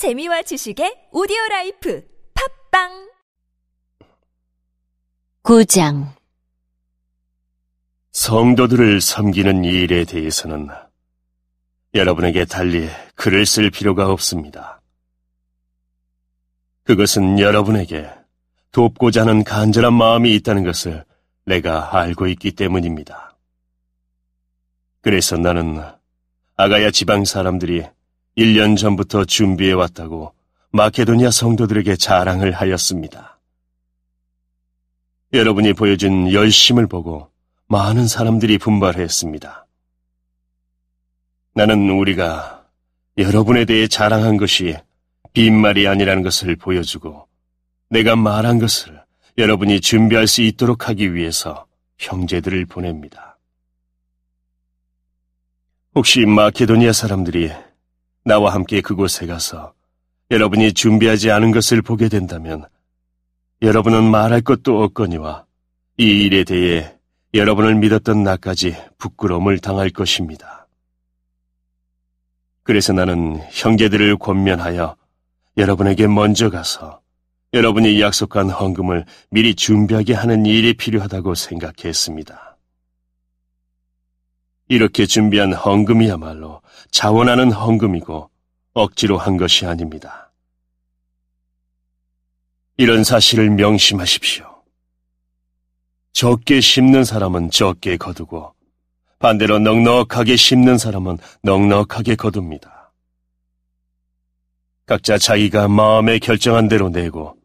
재미와 지식의 오디오 라이프 팟빵 9장 성도들을 섬기는 일에 대해서는 여러분에게 달리 글을 쓸 필요가 없습니다. 그것은 여러분에게 돕고자 하는 간절한 마음이 있다는 것을 내가 알고 있기 때문입니다. 그래서 나는 아가야 지방 사람들이 1년 전부터 준비해 왔다고 마케도니아 성도들에게 자랑을 하였습니다. 여러분이 보여준 열심을 보고 많은 사람들이 분발했습니다. 나는 우리가 여러분에 대해 자랑한 것이 빈말이 아니라는 것을 보여주고 내가 말한 것을 여러분이 준비할 수 있도록 하기 위해서 형제들을 보냅니다. 혹시 마케도니아 사람들이 나와 함께 그곳에 가서 여러분이 준비하지 않은 것을 보게 된다면 여러분은 말할 것도 없거니와 이 일에 대해 여러분을 믿었던 나까지 부끄러움을 당할 것입니다. 그래서 나는 형제들을 권면하여 여러분에게 먼저 가서 여러분이 약속한 헌금을 미리 준비하게 하는 일이 필요하다고 생각했습니다. 이렇게 준비한 헌금이야말로 자원하는 헌금이고 억지로 한 것이 아닙니다. 이런 사실을 명심하십시오. 적게 심는 사람은 적게 거두고 반대로 넉넉하게 심는 사람은 넉넉하게 거둡니다. 각자 자기가 마음에 결정한 대로 내고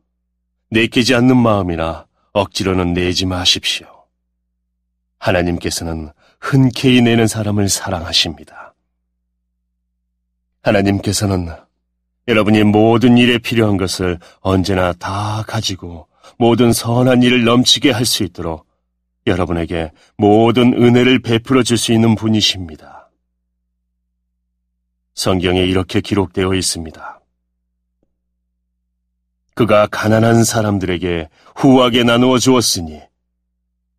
내키지 않는 마음이나 억지로는 내지 마십시오. 하나님께서는 흔쾌히 내는 사람을 사랑하십니다. 하나님께서는 여러분이 모든 일에 필요한 것을 언제나 다 가지고 모든 선한 일을 넘치게 할 수 있도록 여러분에게 모든 은혜를 베풀어 줄 수 있는 분이십니다. 성경에 이렇게 기록되어 있습니다. 그가 가난한 사람들에게 후하게 나누어 주었으니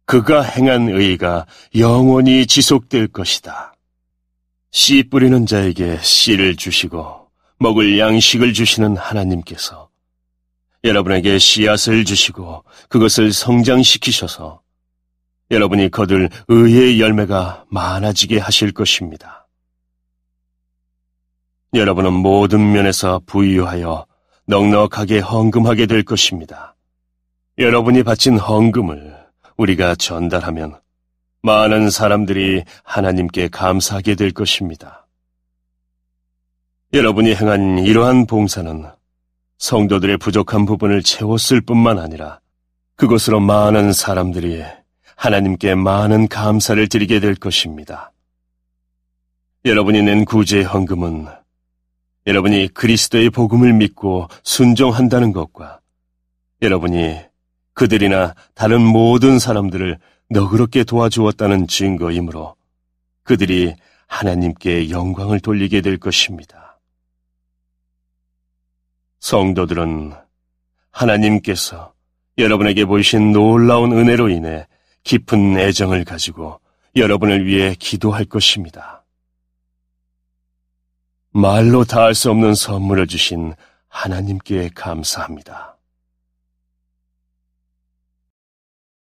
그가 행한 의가 영원히 지속될 것이다. 씨 뿌리는 자에게 씨를 주시고 먹을 양식을 주시는 하나님께서 여러분에게 씨앗을 주시고 그것을 성장시키셔서 여러분이 거둘 의의 열매가 많아지게 하실 것입니다. 여러분은 모든 면에서 부유하여 넉넉하게 헌금하게 될 것입니다. 여러분이 바친 헌금을 우리가 전달하면 많은 사람들이 하나님께 감사하게 될 것입니다. 여러분이 행한 이러한 봉사는 성도들의 부족한 부분을 채웠을 뿐만 아니라 그것으로 많은 사람들이 하나님께 많은 감사를 드리게 될 것입니다. 여러분이 낸 구제 헌금은 여러분이 그리스도의 복음을 믿고 순종한다는 것과 여러분이 그들이나 다른 모든 사람들을 너그럽게 도와주었다는 증거이므로 그들이 하나님께 영광을 돌리게 될 것입니다. 성도들은 하나님께서 여러분에게 보이신 놀라운 은혜로 인해 깊은 애정을 가지고 여러분을 위해 기도할 것입니다. 말로 다 할 수 없는 선물을 주신 하나님께 감사합니다.